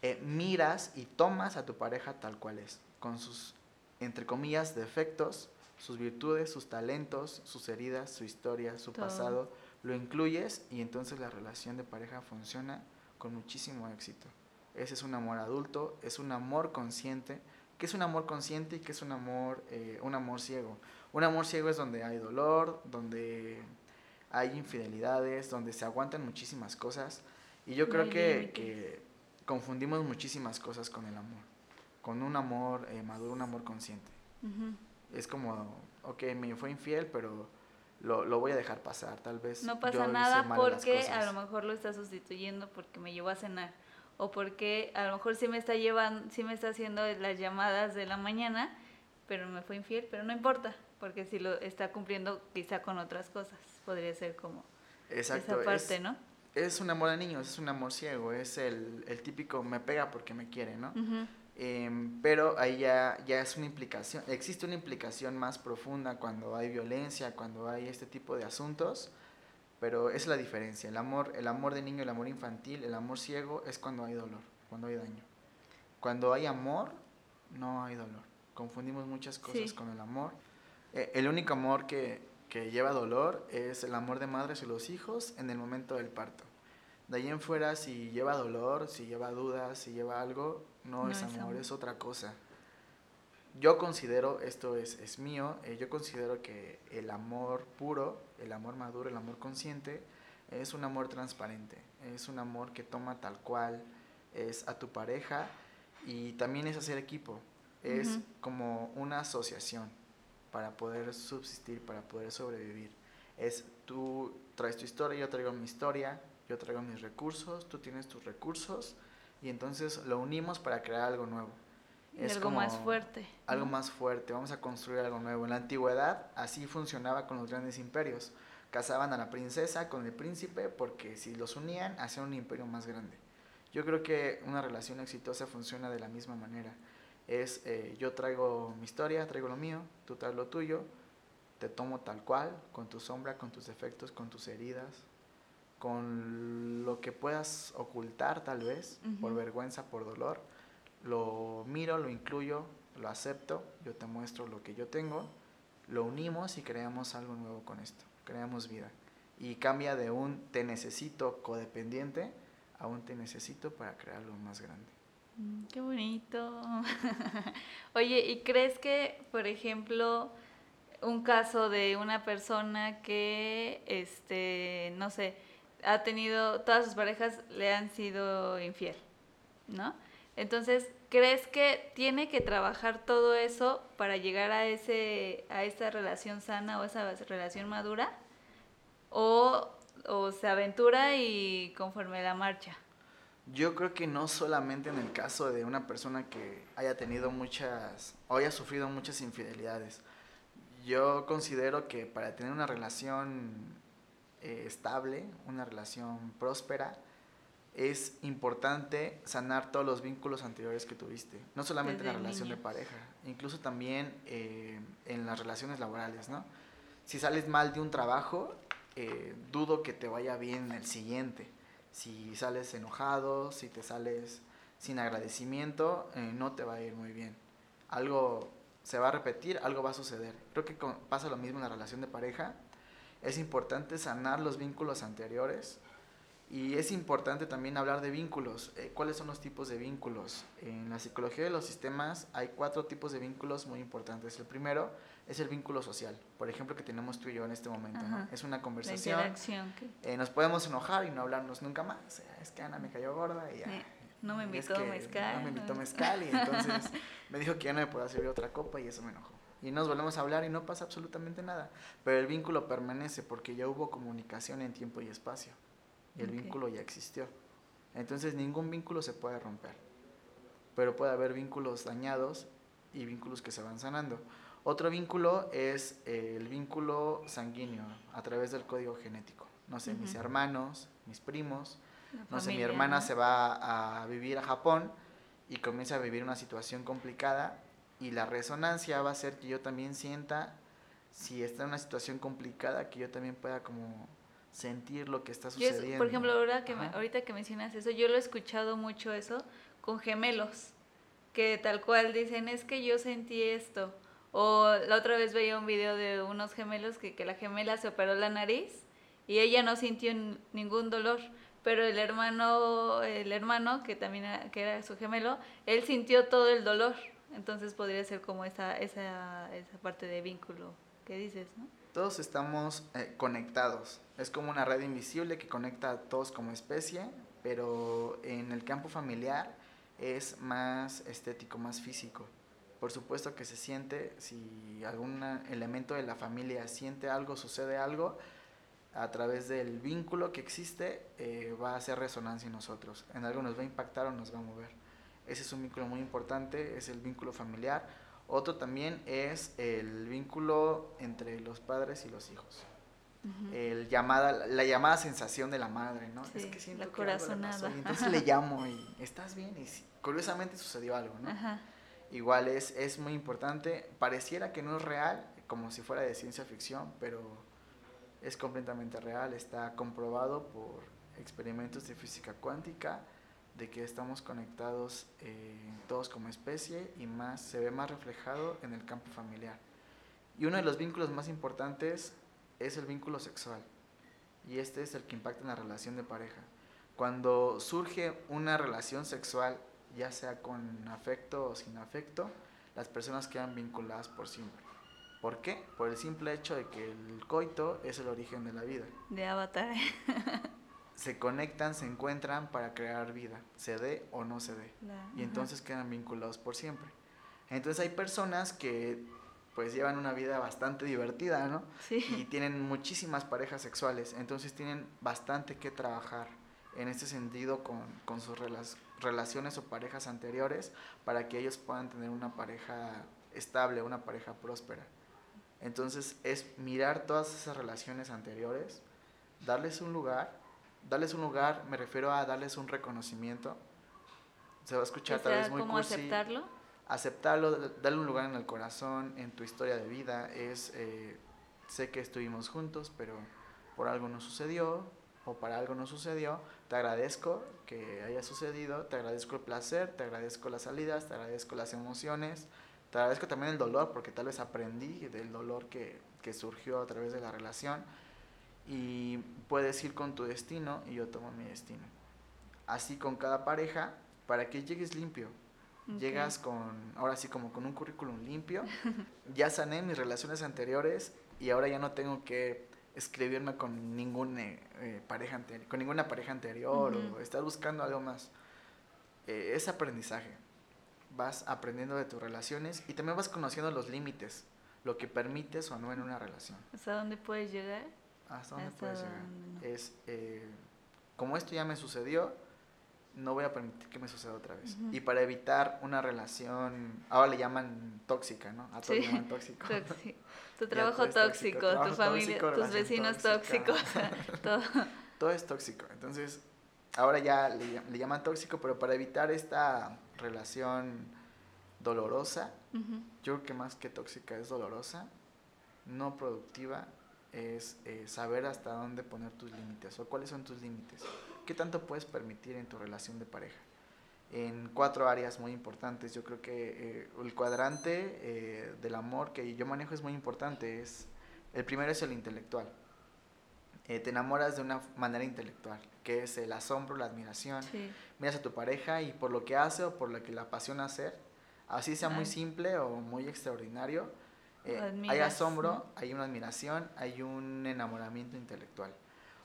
eh, miras y tomas a tu pareja tal cual es, con sus, entre comillas, defectos, sus virtudes, sus talentos, sus heridas, su historia, su pasado, lo incluyes y entonces la relación de pareja funciona con muchísimo éxito. Ese es un amor adulto, es un amor consciente. ¿Qué es un amor consciente y qué es un amor, eh, un amor ciego? Un amor ciego es donde hay dolor, donde hay infidelidades, donde se aguantan muchísimas cosas. Y yo creo que, confundimos muchísimas cosas con el amor, con un amor eh, maduro, un amor consciente es como, ok, me fue infiel, pero lo, lo voy a dejar pasar, tal vez. No pasa nada porque a lo mejor lo está sustituyendo porque me llevó a cenar o porque a lo mejor sí me está llevando, sí me está haciendo las llamadas de la mañana, pero me fue infiel, pero no importa, porque si lo está cumpliendo quizá con otras cosas, podría ser como esa parte, ¿no? Es un amor de niños, es un amor ciego, es el, el típico me pega porque me quiere, ¿no? Em, pero ahí ya, ya es una implicación, existe una implicación más profunda cuando hay violencia, cuando hay este tipo de asuntos, pero es la diferencia. El amor, el amor de niño, el amor infantil, el amor ciego es cuando hay dolor, cuando hay daño. Cuando hay amor, no hay dolor. Confundimos muchas cosas con el amor. Eh, el único amor que, que lleva dolor es el amor de madres y los hijos en el momento del parto. De ahí en fuera, si lleva dolor, si lleva dudas, si lleva algo, no, es, amor, es otra cosa. Yo considero, esto es, es mío, eh, yo considero que el amor puro, el amor maduro, el amor consciente, es un amor transparente, es un amor que toma tal cual, es a tu pareja y también es hacer equipo, es como una asociación para poder subsistir, para poder sobrevivir. Es tú traes tu historia, yo traigo mi historia, yo traigo mis recursos, tú tienes tus recursos y entonces lo unimos para crear algo nuevo. Es algo más fuerte. Algo más fuerte, vamos a construir algo nuevo. En la antigüedad así funcionaba con los grandes imperios. Casaban a la princesa con el príncipe porque si los unían hacían un imperio más grande. Yo creo que una relación exitosa funciona de la misma manera. Es eh, yo traigo mi historia, traigo lo mío, tú traes lo tuyo, te tomo tal cual, con tu sombra, con tus defectos, con tus heridas, con lo que puedas ocultar tal vez, por vergüenza, por dolor, lo miro, lo incluyo, lo acepto, yo te muestro lo que yo tengo, lo unimos y creamos algo nuevo con esto, creamos vida. Y cambia de un te necesito codependiente a un te necesito para crear algo más grande. Mm, qué bonito. (laughs) Oye, ¿y crees que, por ejemplo, un caso de una persona que, este, no sé, ha tenido, todas sus parejas le han sido infiel, ¿no? Entonces, ¿crees que tiene que trabajar todo eso para llegar a ese a esa relación sana o esa relación madura? o, o se aventura y conforme la marcha. Yo creo que no solamente en el caso de una persona que haya tenido muchas o haya sufrido muchas infidelidades. Yo considero que para tener una relación eh, estable, una relación próspera, es importante sanar todos los vínculos anteriores que tuviste. No solamente en la relación de pareja, incluso también eh, en las relaciones laborales, ¿no? Si sales mal de un trabajo, eh, dudo que te vaya bien en el siguiente si sales enojado, si te sales sin agradecimiento, eh, no te va a ir muy bien. Algo se va a repetir, algo va a suceder. Creo que pasa lo mismo en la relación de pareja. Es importante sanar los vínculos anteriores y es importante también hablar de vínculos. Eh, ¿Cuáles son los tipos de vínculos? En la psicología de los sistemas hay cuatro tipos de vínculos muy importantes. El primero es el vínculo social, por ejemplo, que tenemos tú y yo en este momento. ¿no? Es una conversación. Eh, nos podemos enojar y no hablarnos nunca más. Es que Ana me cayó gorda y ya. no me invitó a mezcal. No me invitó mezcal y entonces (laughs) me dijo que ya no me podía servir otra copa y eso me enojó. Y nos volvemos a hablar y no pasa absolutamente nada. Pero el vínculo permanece porque ya hubo comunicación en tiempo y espacio. Y el vínculo ya existió. Entonces ningún vínculo se puede romper. Pero puede haber vínculos dañados y vínculos que se van sanando. Otro vínculo es el vínculo sanguíneo a través del código genético. No sé, mis hermanos, mis primos, no sé, mi hermana se va a vivir a Japón y comienza a vivir una situación complicada y la resonancia va a hacer que yo también sienta, si está en una situación complicada, que yo también pueda como sentir lo que está sucediendo. por ejemplo, ahora que ahorita que mencionas eso, yo lo he escuchado mucho eso con gemelos, que tal cual dicen, es que yo sentí esto o la otra vez veía un video de unos gemelos que, que la gemela se operó la nariz y ella no sintió ningún dolor, pero el hermano, el hermano que también que era su gemelo, él sintió todo el dolor. Entonces podría ser como esa, esa, esa parte de vínculo que dices, ¿no? Todos estamos eh, conectados. Es como una red invisible que conecta a todos como especie, pero en el campo familiar es más estético, más físico. Por supuesto que se siente, si algún elemento de la familia siente algo, sucede algo, a través del vínculo que existe, eh, va a hacer resonancia en nosotros. En algo nos va a impactar o nos va a mover. Ese es un vínculo muy importante, es el vínculo familiar. Otro también es el vínculo entre los padres y los hijos. el llamada, la llamada sensación de la madre, ¿no? es que siento la corazonada. entonces le llamo y estás bien y curiosamente sucedió algo, ¿no? Ajá igual es, es muy importante. Pareciera que no es real, como si fuera de ciencia ficción, pero es completamente real, está comprobado por experimentos de física cuántica de que estamos conectados eh, todos como especie y más se ve más reflejado en el campo familiar. Y uno de los vínculos más importantes es el vínculo sexual. Y este es el que impacta en la relación de pareja. Cuando surge una relación sexual ya sea con afecto o sin afecto, las personas quedan vinculadas por siempre. ¿Por qué? Por el simple hecho de que el coito es el origen de la vida. De avatar. (laughs) se conectan, se encuentran para crear vida, se dé o no se dé. y entonces quedan vinculados por siempre. Entonces hay personas que pues llevan una vida bastante divertida, ¿no? Sí. Y tienen muchísimas parejas sexuales, entonces tienen bastante que trabajar en este sentido con, con sus relaciones relaciones o parejas anteriores para que ellos puedan tener una pareja estable, una pareja próspera. Entonces es mirar todas esas relaciones anteriores, darles un lugar, darles un lugar, me refiero a darles un reconocimiento. Se va a escuchar tal vez muy ¿cómo aceptarlo? Aceptarlo, darle un lugar en el corazón, en tu historia de vida. Es, eh, sé que estuvimos juntos, pero por algo no sucedió, o para algo no sucedió, te agradezco que haya sucedido, te agradezco el placer, te agradezco las salidas, te agradezco las emociones, te agradezco también el dolor, porque tal vez aprendí del dolor que, que surgió a través de la relación y puedes ir con tu destino y yo tomo mi destino. Así con cada pareja, para que llegues limpio. Llegas con, ahora sí, como con un currículum limpio. (laughs) ya sané mis relaciones anteriores y ahora ya no tengo que escribirme con ninguna eh, pareja anterior, con ninguna pareja anterior o estar buscando algo más. Eh, es aprendizaje. Vas aprendiendo de tus relaciones y también vas conociendo los límites, lo que permites o no en una relación. ¿Hasta dónde puedes llegar? ¿Hasta dónde puedes llegar? no. Es, eh, como esto ya me sucedió, no voy a permitir que me suceda otra vez. Y para evitar una relación, ahora le llaman tóxica, ¿no? A todos Sí. le llaman tóxico. (laughs) Tóxi- Tu (laughs) trabajo tóxico, tóxico, tu familia, tóxico, tus vecinos tóxica. tóxicos, (laughs) todo. Todo es tóxico. Entonces, ahora ya le, llam- le llaman tóxico, pero para evitar esta relación dolorosa, yo creo que más que tóxica es dolorosa, no productiva, es eh, saber hasta dónde poner tus límites o cuáles son tus límites. ¿Qué tanto puedes permitir en tu relación de pareja? En cuatro áreas muy importantes, yo creo que eh, el cuadrante eh, del amor que yo manejo es muy importante. Es, el primero es el intelectual. Te enamoras de una manera intelectual, que es el asombro, la admiración, Sí. miras a tu pareja y por lo que hace o por lo que le apasiona hacer, así sea muy simple o muy extraordinario, eh, hay asombro, hay una admiración, hay un enamoramiento intelectual.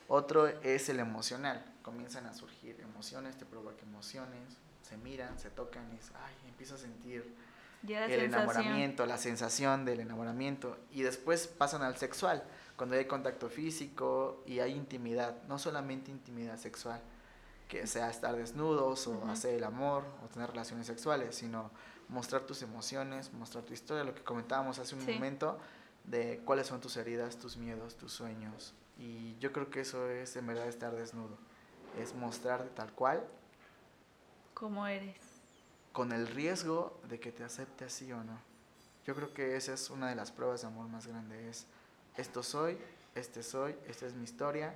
Otro es el emocional, comienzan a surgir emociones, te provoca emociones, se miran, se tocan y dices, ay, empiezo a sentir Ya el sensación. enamoramiento, la sensación del enamoramiento. Y después pasan al sexual, cuando hay contacto físico y hay intimidad, no solamente intimidad sexual, que sea estar desnudos o hacer el amor o tener relaciones sexuales, sino mostrar tus emociones, mostrar tu historia, lo que comentábamos hace un Sí. momento, de cuáles son tus heridas, tus miedos, tus sueños. Y yo creo que eso es en verdad estar desnudo, es mostrarte tal cual ¿Cómo eres? con el riesgo de que te acepte así o no. Yo creo que esa es una de las pruebas de amor más grande, es esto soy, este soy, esta es mi historia,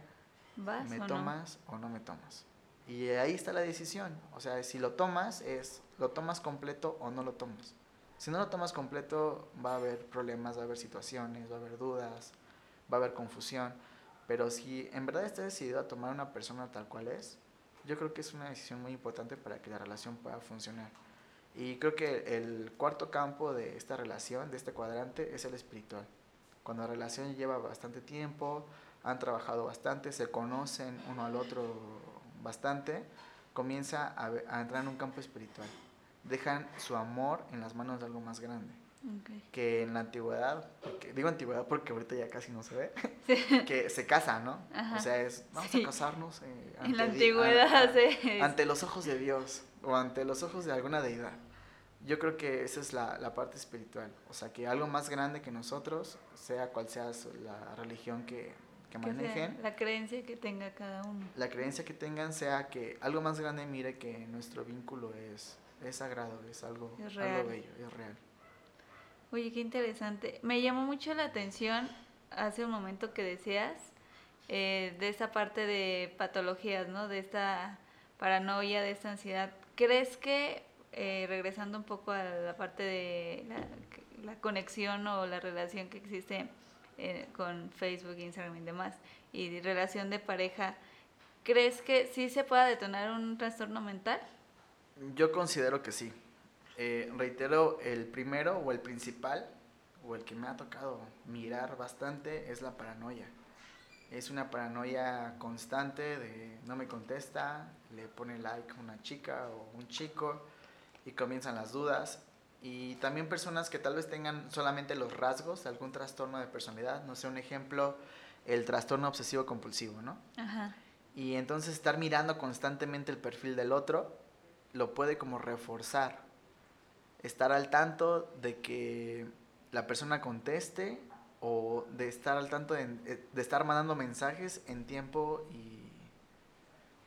¿Vas me o no? tomas o no me tomas. Y ahí está la decisión, o sea, si lo tomas es, lo tomas completo o no lo tomas. Si no lo tomas completo va a haber problemas, va a haber situaciones, va a haber dudas, va a haber confusión, pero si en verdad estás decidido a tomar una persona tal cual es, yo creo que es una decisión muy importante para que la relación pueda funcionar. Y creo que el cuarto campo de esta relación, de este cuadrante, es el espiritual. Cuando la relación lleva bastante tiempo, han trabajado bastante, se conocen uno al otro bastante, comienza a, entrar en un campo espiritual. Dejan su amor en las manos de algo más grande. Que en la antigüedad, porque- digo antigüedad porque ahorita ya casi no se ve, Sí. (laughs) que se casan, ¿no? Ajá. O sea, es, vamos Sí. a casarnos eh, En la ante antigüedad, a- ante los ojos de Dios o ante los ojos de alguna deidad. Yo creo que esa es la, la parte espiritual. O sea, que algo más grande que nosotros, sea cual sea la religión que, que manejen, la creencia que tenga cada uno. la creencia que tengan sea que algo más grande mire que nuestro vínculo es, es sagrado, es algo, Es algo bello, es real. Oye, qué interesante. Me llamó mucho la atención hace un momento que decías eh, de esta parte de patologías, ¿no? De esta paranoia, de esta ansiedad. ¿Crees que, eh, regresando un poco a la parte de la, la conexión o la relación que existe eh, con Facebook, Instagram y demás, y de relación de pareja, ¿crees que sí se pueda detonar un trastorno mental? Yo considero que sí. Eh, reitero, el primero o el principal, o el que me ha tocado mirar bastante, es la paranoia. Es una paranoia constante de no me contesta, le pone like a una chica o un chico y comienzan las dudas. Y también personas que tal vez tengan solamente los rasgos algún trastorno de personalidad. No sé, un ejemplo, el trastorno obsesivo compulsivo, ¿no? Ajá. Y entonces estar mirando constantemente el perfil del otro lo puede como reforzar. Estar al tanto de que la persona conteste o de estar al tanto de, de estar mandando mensajes en tiempo y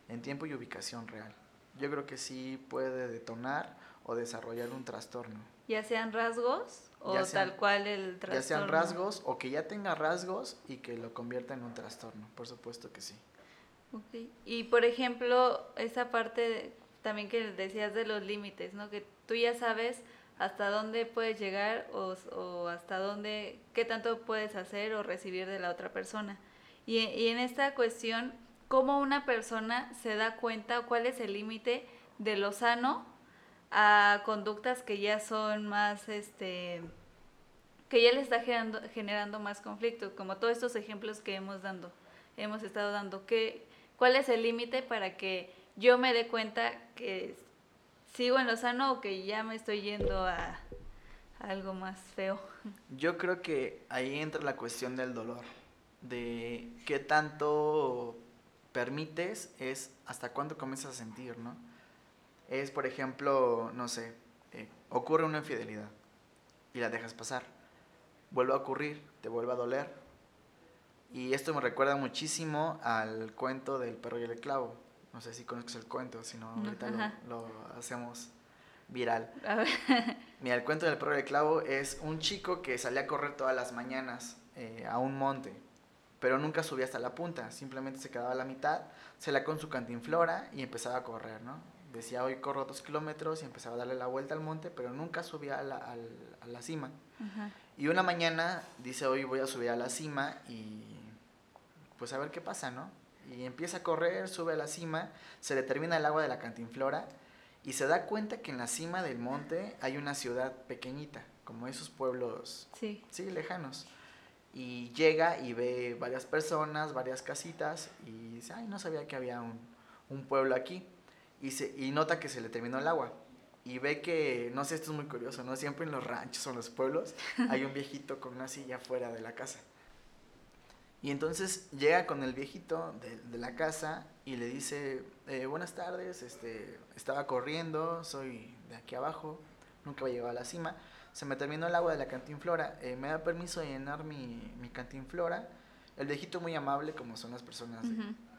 en tiempo y ubicación real. Yo creo que sí puede detonar o desarrollar un trastorno. Ya sean rasgos o sean- tal cual el trastorno. Ya sean rasgos o que ya tenga rasgos y que lo convierta en un trastorno. Por supuesto que sí. Ok. Y por ejemplo, esa parte de- también que decías de los límites, ¿no? Que tú ya sabes hasta dónde puedes llegar o, o hasta dónde, qué tanto puedes hacer o recibir de la otra persona. Y, y en esta cuestión, ¿cómo una persona se da cuenta o cuál es el límite de lo sano a conductas que ya son más, este, que ya le está generando, generando más conflicto, como todos estos ejemplos que hemos dando, hemos estado dando, ¿qué, ¿cuál es el límite para que yo me dé cuenta que sigo en lo sano o que ya me estoy yendo a, a algo más feo? Yo creo que ahí entra la cuestión del dolor. de qué tanto permites es hasta cuándo comienzas a sentir, ¿no? Es, por ejemplo, no sé, eh, ocurre una infidelidad y la dejas pasar. Vuelve a ocurrir, te vuelve a doler. Y esto me recuerda muchísimo al cuento del perro y el clavo. No sé si conoces el cuento, si no, ahorita lo, lo, hacemos viral. (laughs) Mira, el cuento del perro y el clavo es un chico que salía a correr todas las mañanas eh, a un monte, pero nunca subía hasta la punta, simplemente se quedaba a la mitad, se la con su cantinflora y empezaba a correr, ¿no? Decía, hoy corro dos kilómetros y empezaba a darle la vuelta al monte, pero nunca subía a la, a la cima. Y una mañana dice, hoy voy a subir a la cima y pues a ver qué pasa, ¿no? Y empieza a correr, sube a la cima, se le termina el agua de la cantinflora y se da cuenta que en la cima del monte hay una ciudad pequeñita, como esos pueblos, sí, sí lejanos y llega y ve varias personas, varias casitas y dice, ay, no sabía que había un, un pueblo aquí. Y, se, y nota que se le terminó el agua. Y ve que, no sé, esto es muy curioso, ¿no? Siempre en los ranchos o en los pueblos (laughs) hay un viejito con una silla fuera de la casa. Y entonces llega con el viejito de, de la casa y le dice, eh, buenas tardes, este, estaba corriendo, soy de aquí abajo, nunca voy a llegar a la cima se me terminó el agua de la cantinflora, eh, me da permiso de llenar mi, mi, cantinflora. El viejito muy amable, como son las personas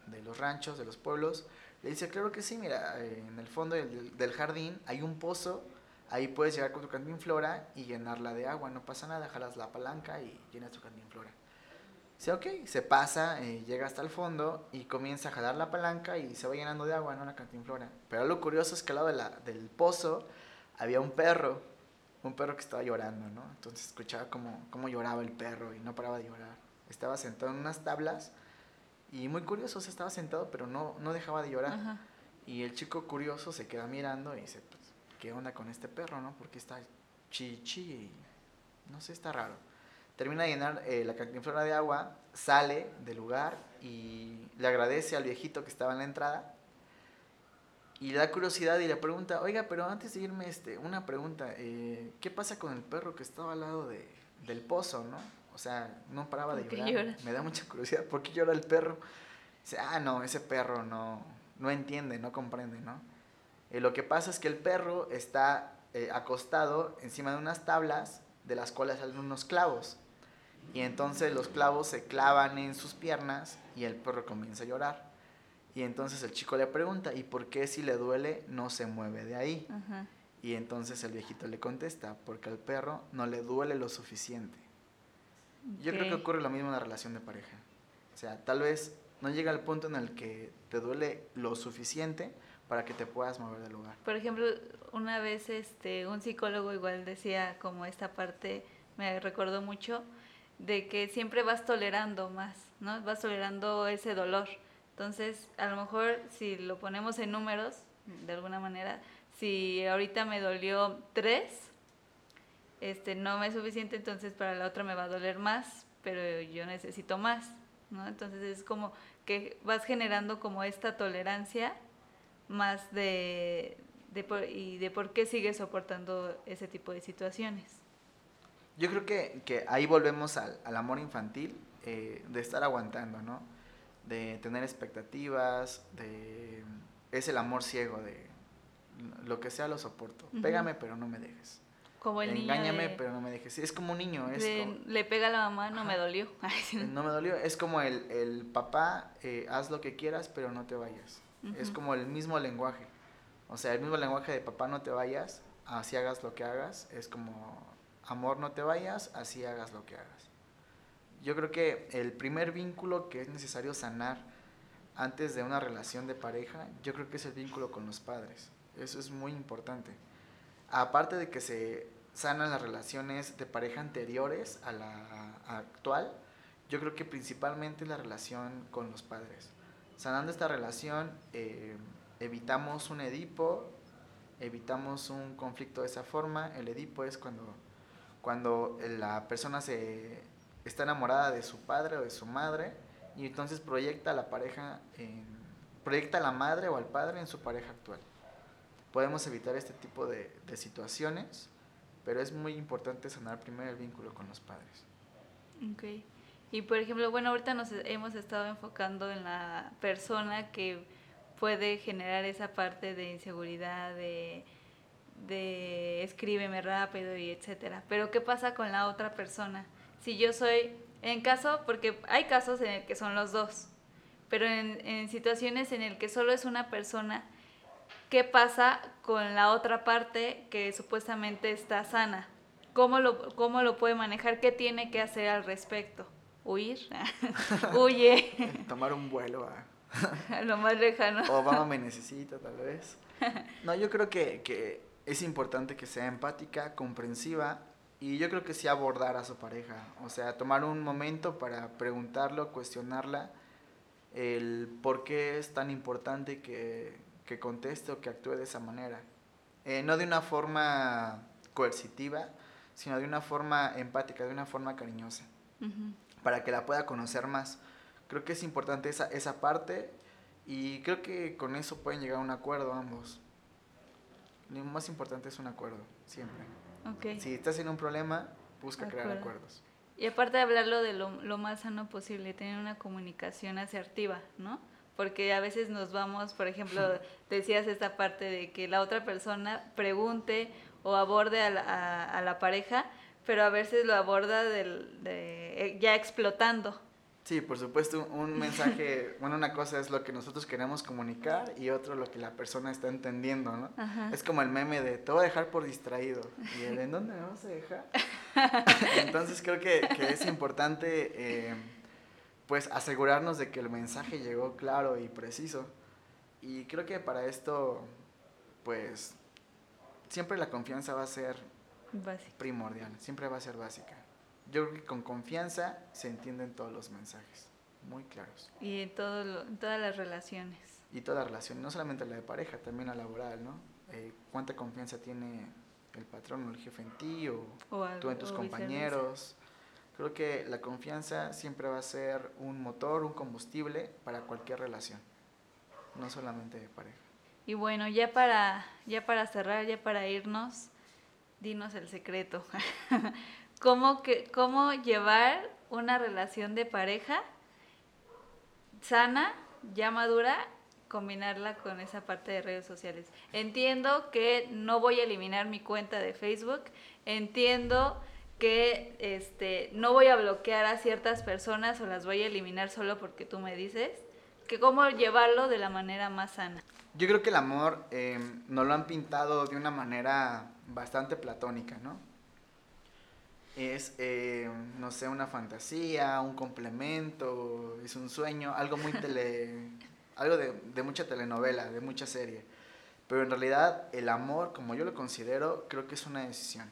de, los ranchos, de los pueblos, le dice, claro que sí, mira, eh, en el fondo del, jardín hay un pozo, ahí puedes llegar con tu cantinflora y llenarla de agua, no pasa nada, jalas la palanca y llenas tu cantinflora. Dice, ok, se pasa, eh, llega hasta el fondo y comienza a jalar la palanca y se va llenando de agua, ¿no? La cantinflora. Pero lo curioso es que al lado de del pozo había un perro un perro que estaba llorando, ¿no? Entonces escuchaba cómo, cómo lloraba el perro y no paraba de llorar. Estaba sentado en unas tablas y muy curioso, se estaba sentado pero no, no dejaba de llorar. Y el chico curioso se queda mirando y dice, pues, ¿qué onda con este perro, no? Porque está chichi y no sé, está raro. Termina de llenar eh, la cantinflora de agua, sale del lugar y le agradece al viejito que estaba en la entrada y le da curiosidad y le pregunta, oiga, pero antes de irme, este, una pregunta, eh, ¿qué pasa con el perro que estaba al lado de, del pozo, no? O sea, no paraba de llorar. Me da mucha curiosidad, ¿por qué llora el perro? Dice, ah, no, ese perro no, no entiende, no comprende, ¿no? Eh, lo que pasa es que el perro está eh, acostado encima de unas tablas de las cuales salen unos clavos. Y entonces los clavos se clavan en sus piernas y el perro comienza a llorar. Y entonces el chico le pregunta, ¿y por qué si le duele no se mueve de ahí? Y entonces el viejito le contesta, porque al perro no le duele lo suficiente. Yo creo que ocurre lo mismo en la relación de pareja. O sea, tal vez no llega al punto en el que te duele lo suficiente para que te puedas mover del lugar. Por ejemplo, una vez este un psicólogo igual decía como esta parte me recordó mucho de que siempre vas tolerando más, ¿no? Vas tolerando ese dolor entonces, a lo mejor si lo ponemos en números, de alguna manera, si ahorita me dolió tres, este, no me es suficiente, entonces para la otra me va a doler más, pero yo necesito más, ¿no? Entonces es como que vas generando como esta tolerancia más de, de por, y de por qué sigues soportando ese tipo de situaciones. Yo creo que, que ahí volvemos al, al amor infantil, eh, de estar aguantando, ¿no? de tener expectativas, de... Es el amor ciego de lo que sea lo soporto. Pégame pero no me dejes. Como el niño Engáñame pero no me dejes. Es como un niño. Es Le pega a la mamá, no me dolió. (laughs) no me dolió. Es como el, el papá, eh, haz lo que quieras pero no te vayas. Es como el mismo lenguaje. O sea, el mismo lenguaje de papá no te vayas, así hagas lo que hagas. Es como amor no te vayas, así hagas lo que hagas yo creo que el primer vínculo que es necesario sanar antes de una relación de pareja, yo creo que es el vínculo con los padres. Eso es muy importante. Aparte de que se sanan las relaciones de pareja anteriores a la actual, yo creo que principalmente la relación con los padres. Sanando esta relación, eh, evitamos un Edipo, evitamos un conflicto de esa forma. El Edipo es cuando, cuando la persona se está enamorada de su padre o de su madre y entonces proyecta a la pareja, proyecta la madre o al padre en su pareja actual. Podemos evitar este tipo de situaciones, pero es muy importante sanar primero el vínculo con los padres. Ok. Y por ejemplo, bueno, ahorita nos hemos estado enfocando en la persona que puede generar esa parte de inseguridad, de, de escríbeme rápido y etcétera. Pero ¿qué pasa con la otra persona? Si yo soy, en caso, porque hay casos en el que son los dos, pero en, en situaciones en el que solo es una persona, ¿qué pasa con la otra parte que supuestamente está sana? ¿Cómo lo, cómo lo puede manejar? ¿Qué tiene que hacer al respecto? ¿Huir? (laughs) Huye. (laughs) Tomar un vuelo a... (laughs) lo más lejano. Obama me necesita, tal vez. No, yo creo que, que es importante que sea empática, comprensiva y yo creo que sí abordar a su pareja. O sea, tomar un momento para preguntarlo, cuestionarla, el por qué es tan importante que, que conteste o que actúe de esa manera. Eh, no de una forma coercitiva, sino de una forma empática, de una forma cariñosa, para que la pueda conocer más. Creo que es importante esa, esa parte y creo que con eso pueden llegar a un acuerdo ambos. Lo más importante es un acuerdo, siempre. Okay. Si estás en un problema, busca crear acuerdos. Y aparte de hablarlo de lo, lo, más sano posible, tener una comunicación asertiva, ¿no? Porque a veces nos vamos, por ejemplo, decías esta parte de que la otra persona pregunte o aborde a la, a, la pareja, pero a veces lo aborda del, de, eh, ya explotando. Sí, por supuesto, un mensaje, (laughs) bueno, una cosa es lo que nosotros queremos comunicar y otro lo que la persona está entendiendo, ¿no? Es como el meme de te voy a dejar por distraído. ¿Y el en dónde me vas a dejar? (laughs) Entonces creo que, que es importante, eh, pues, asegurarnos de que el mensaje llegó claro y preciso. Y creo que para esto, pues, siempre la confianza va a ser primordial, siempre va a ser básica. Yo creo que con confianza se entienden todos los mensajes, muy claros. Y en, todo todas las relaciones. Y toda relación, no solamente la de pareja, también la laboral, ¿no? Eh, ¿Cuánta confianza tiene el patrón o el jefe en ti o, tú en tus compañeros? Creo que la confianza siempre va a ser un motor, un combustible para cualquier relación, no solamente de pareja. Y bueno, ya para, ya para cerrar, ya para irnos, dinos el secreto. (laughs) ¿Cómo, que, ¿Cómo llevar una relación de pareja sana, ya madura, combinarla con esa parte de redes sociales? Entiendo que no voy a eliminar mi cuenta de Facebook, entiendo que este, no voy a bloquear a ciertas personas o las voy a eliminar solo porque tú me dices, que cómo llevarlo de la manera más sana. Yo creo que el amor eh, nos lo han pintado de una manera bastante platónica, ¿no? Es, eh, no sé, una fantasía, un complemento, es un sueño, algo muy tele, (laughs) algo de, de, mucha telenovela, de mucha serie. Pero en realidad el amor, como yo lo considero, creo que es una decisión.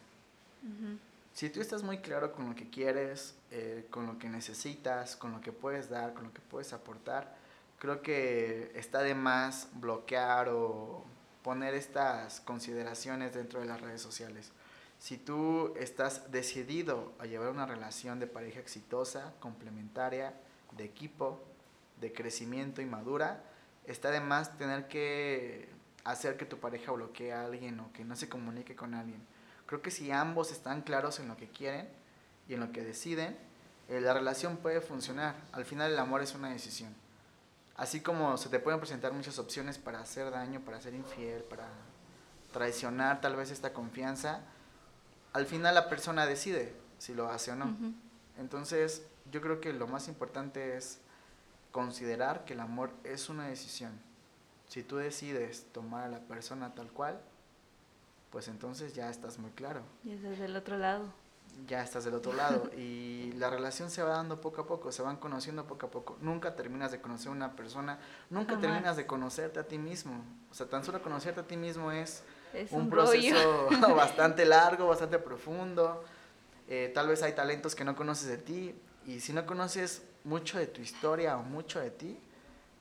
Si tú estás muy claro con lo que quieres, eh, con lo que necesitas, con lo que puedes dar, con lo que puedes aportar, creo que está de más bloquear o poner estas consideraciones dentro de las redes sociales. Si tú estás decidido a llevar una relación de pareja exitosa, complementaria, de equipo, de crecimiento y madura, está de más tener que hacer que tu pareja bloquee a alguien o que no se comunique con alguien. Creo que si ambos están claros en lo que quieren y en lo que deciden, eh, la relación puede funcionar. Al final el amor es una decisión así como se te pueden presentar muchas opciones para hacer daño, para ser infiel, para traicionar tal vez esta confianza, al final la persona decide si lo hace o no. Entonces, yo creo que lo más importante es considerar que el amor es una decisión. Si tú decides tomar a la persona tal cual, pues entonces ya estás muy claro. Y estás del otro lado ya estás del otro lado (laughs) y la relación se va dando poco a poco, se van conociendo poco a poco. Nunca terminas de conocer a una persona, nunca terminas de conocerte a ti mismo. O sea, tan solo conocerte a ti mismo es, un, proceso (laughs) (laughs) bastante largo, bastante profundo. Eh, tal vez hay talentos que no conoces de ti y si no conoces mucho de tu historia o mucho de ti,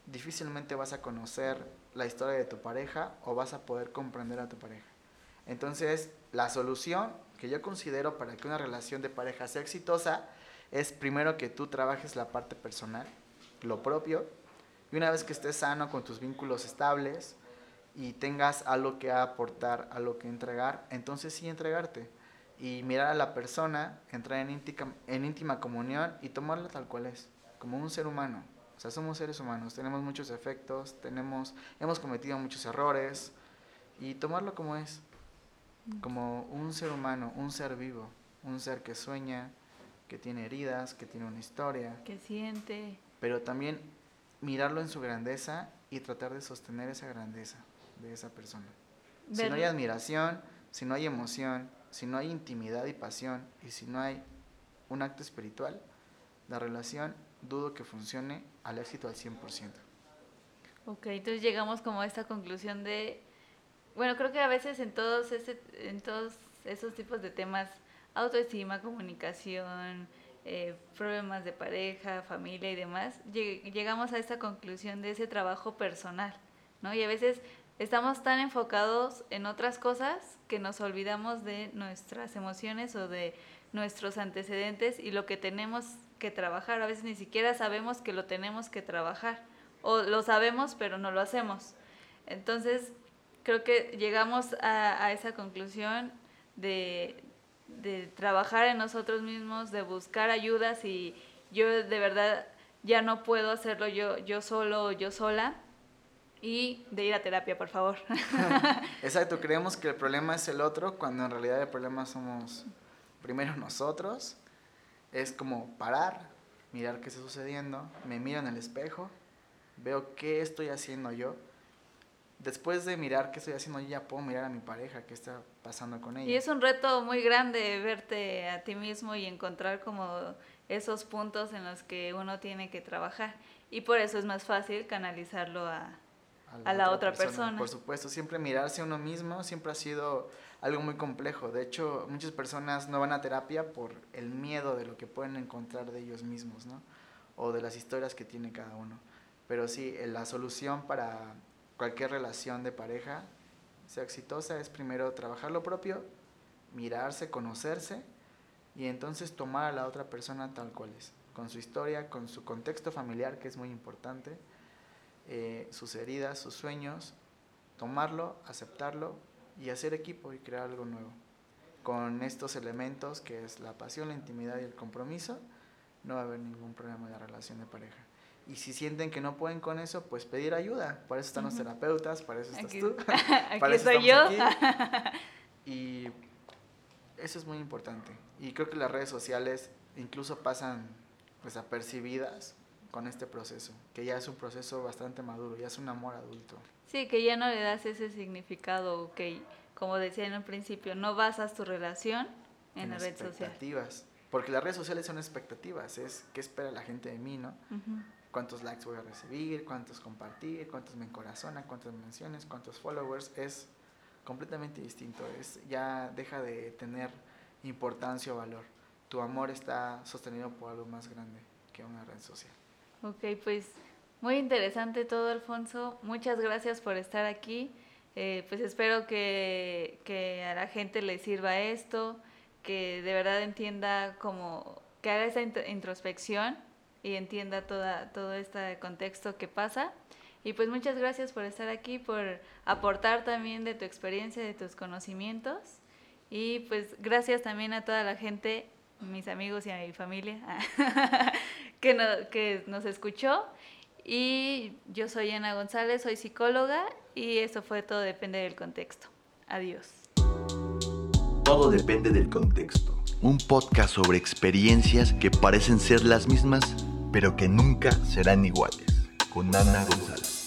difícilmente vas a conocer la historia de tu pareja o vas a poder comprender a tu pareja. Entonces, la solución que yo considero para que una relación de pareja sea exitosa es primero que tú trabajes la parte personal, lo propio, y una vez que estés sano con tus vínculos estables y tengas algo que aportar, algo que entregar, entonces sí entregarte. y mirar a la persona, entrar en íntima, en íntima comunión y tomarla tal cual es, como un ser humano. O sea, somos seres humanos, tenemos muchos efectos, tenemos, hemos cometido muchos errores y tomarlo como es, como un ser humano, un ser vivo, un ser que sueña, que tiene heridas, que tiene una historia. Que siente. Pero también mirarlo en su grandeza y tratar de sostener esa grandeza de esa persona. Si no hay admiración, si no hay emoción, si no hay intimidad y pasión y si no hay un acto espiritual, la relación dudo que funcione al éxito al 100%. Ok, entonces llegamos como a esta conclusión de, bueno, creo que a veces en todos, ese, en todos esos tipos de temas, autoestima, comunicación, eh, problemas de pareja, familia y demás, llegamos a esta conclusión de ese trabajo personal, ¿no? Y a veces estamos tan enfocados en otras cosas que nos olvidamos de nuestras emociones o de nuestros antecedentes y lo que tenemos que trabajar. A veces ni siquiera sabemos que lo tenemos que trabajar o lo sabemos pero no lo hacemos. Entonces, creo que llegamos a, esa conclusión de, trabajar en nosotros mismos, de buscar ayudas y yo de verdad ya no puedo hacerlo yo, yo solo yo sola y de ir a terapia, por favor. (laughs) (laughs) Exacto, creemos que el problema es el otro cuando en realidad el problema somos primero nosotros. Es como parar, mirar qué está sucediendo, me miro en el espejo, veo qué estoy haciendo yo. Después de mirar qué estoy haciendo yo, ya puedo mirar a mi pareja, qué está pasando con ella. Y es un reto muy grande verte a ti mismo y encontrar como esos puntos en los que uno tiene que trabajar. Y por eso es más fácil canalizarlo a, a la, otra, persona. Por supuesto, siempre mirarse a uno mismo siempre ha sido algo muy complejo. De hecho, muchas personas no van a terapia por el miedo de lo que pueden encontrar de ellos mismos, ¿no? O de las historias que tiene cada uno. Pero sí, eh, la solución para cualquier relación de pareja sea exitosa es primero trabajar lo propio, mirarse, conocerse y entonces tomar a la otra persona tal cual es, con su historia, con su contexto familiar, que es muy importante eh, sus heridas, sus sueños, tomarlo, aceptarlo y hacer equipo y crear algo nuevo. Con estos elementos que es la pasión, la intimidad y el compromiso, no va a haber ningún problema de la relación de pareja. Y si sienten que no pueden con eso, pues pedir ayuda. Para eso están los terapeutas, para eso estás tú. (laughs) (laughs) para eso soy yo. (laughs) Y eso es muy importante. Y creo que las redes sociales incluso pasan desapercibidas con este proceso, que ya es un proceso bastante maduro, ya es un amor adulto. Sí, que ya no le das ese significado, que como decía en un principio, no basas tu relación en, la red social. Expectativas, porque las redes sociales son expectativas, es qué espera la gente de mí, ¿no? Cuántos likes voy a recibir, cuántos compartir, cuántos me encorazonan, cuántas menciones, cuántos followers, es completamente distinto, es ya deja de tener importancia o valor. Tu amor está sostenido por algo más grande que una red social. Ok, pues muy interesante todo, Alfonso. Muchas gracias por estar aquí. Eh, pues espero que, que, a la gente le sirva esto, que de verdad entienda como, que haga esa introspección y entienda toda, todo este contexto que pasa. Y pues muchas gracias por estar aquí, por aportar también de tu experiencia, de tus conocimientos. Y pues gracias también a toda la gente, mis amigos y a mi familia, (laughs) que, que nos escuchó. Y yo soy Ana González, soy psicóloga y eso fue todo depende del contexto. Adiós. Todo depende del contexto. Un podcast sobre experiencias que parecen ser las mismas, pero que nunca serán iguales. Con Ana González.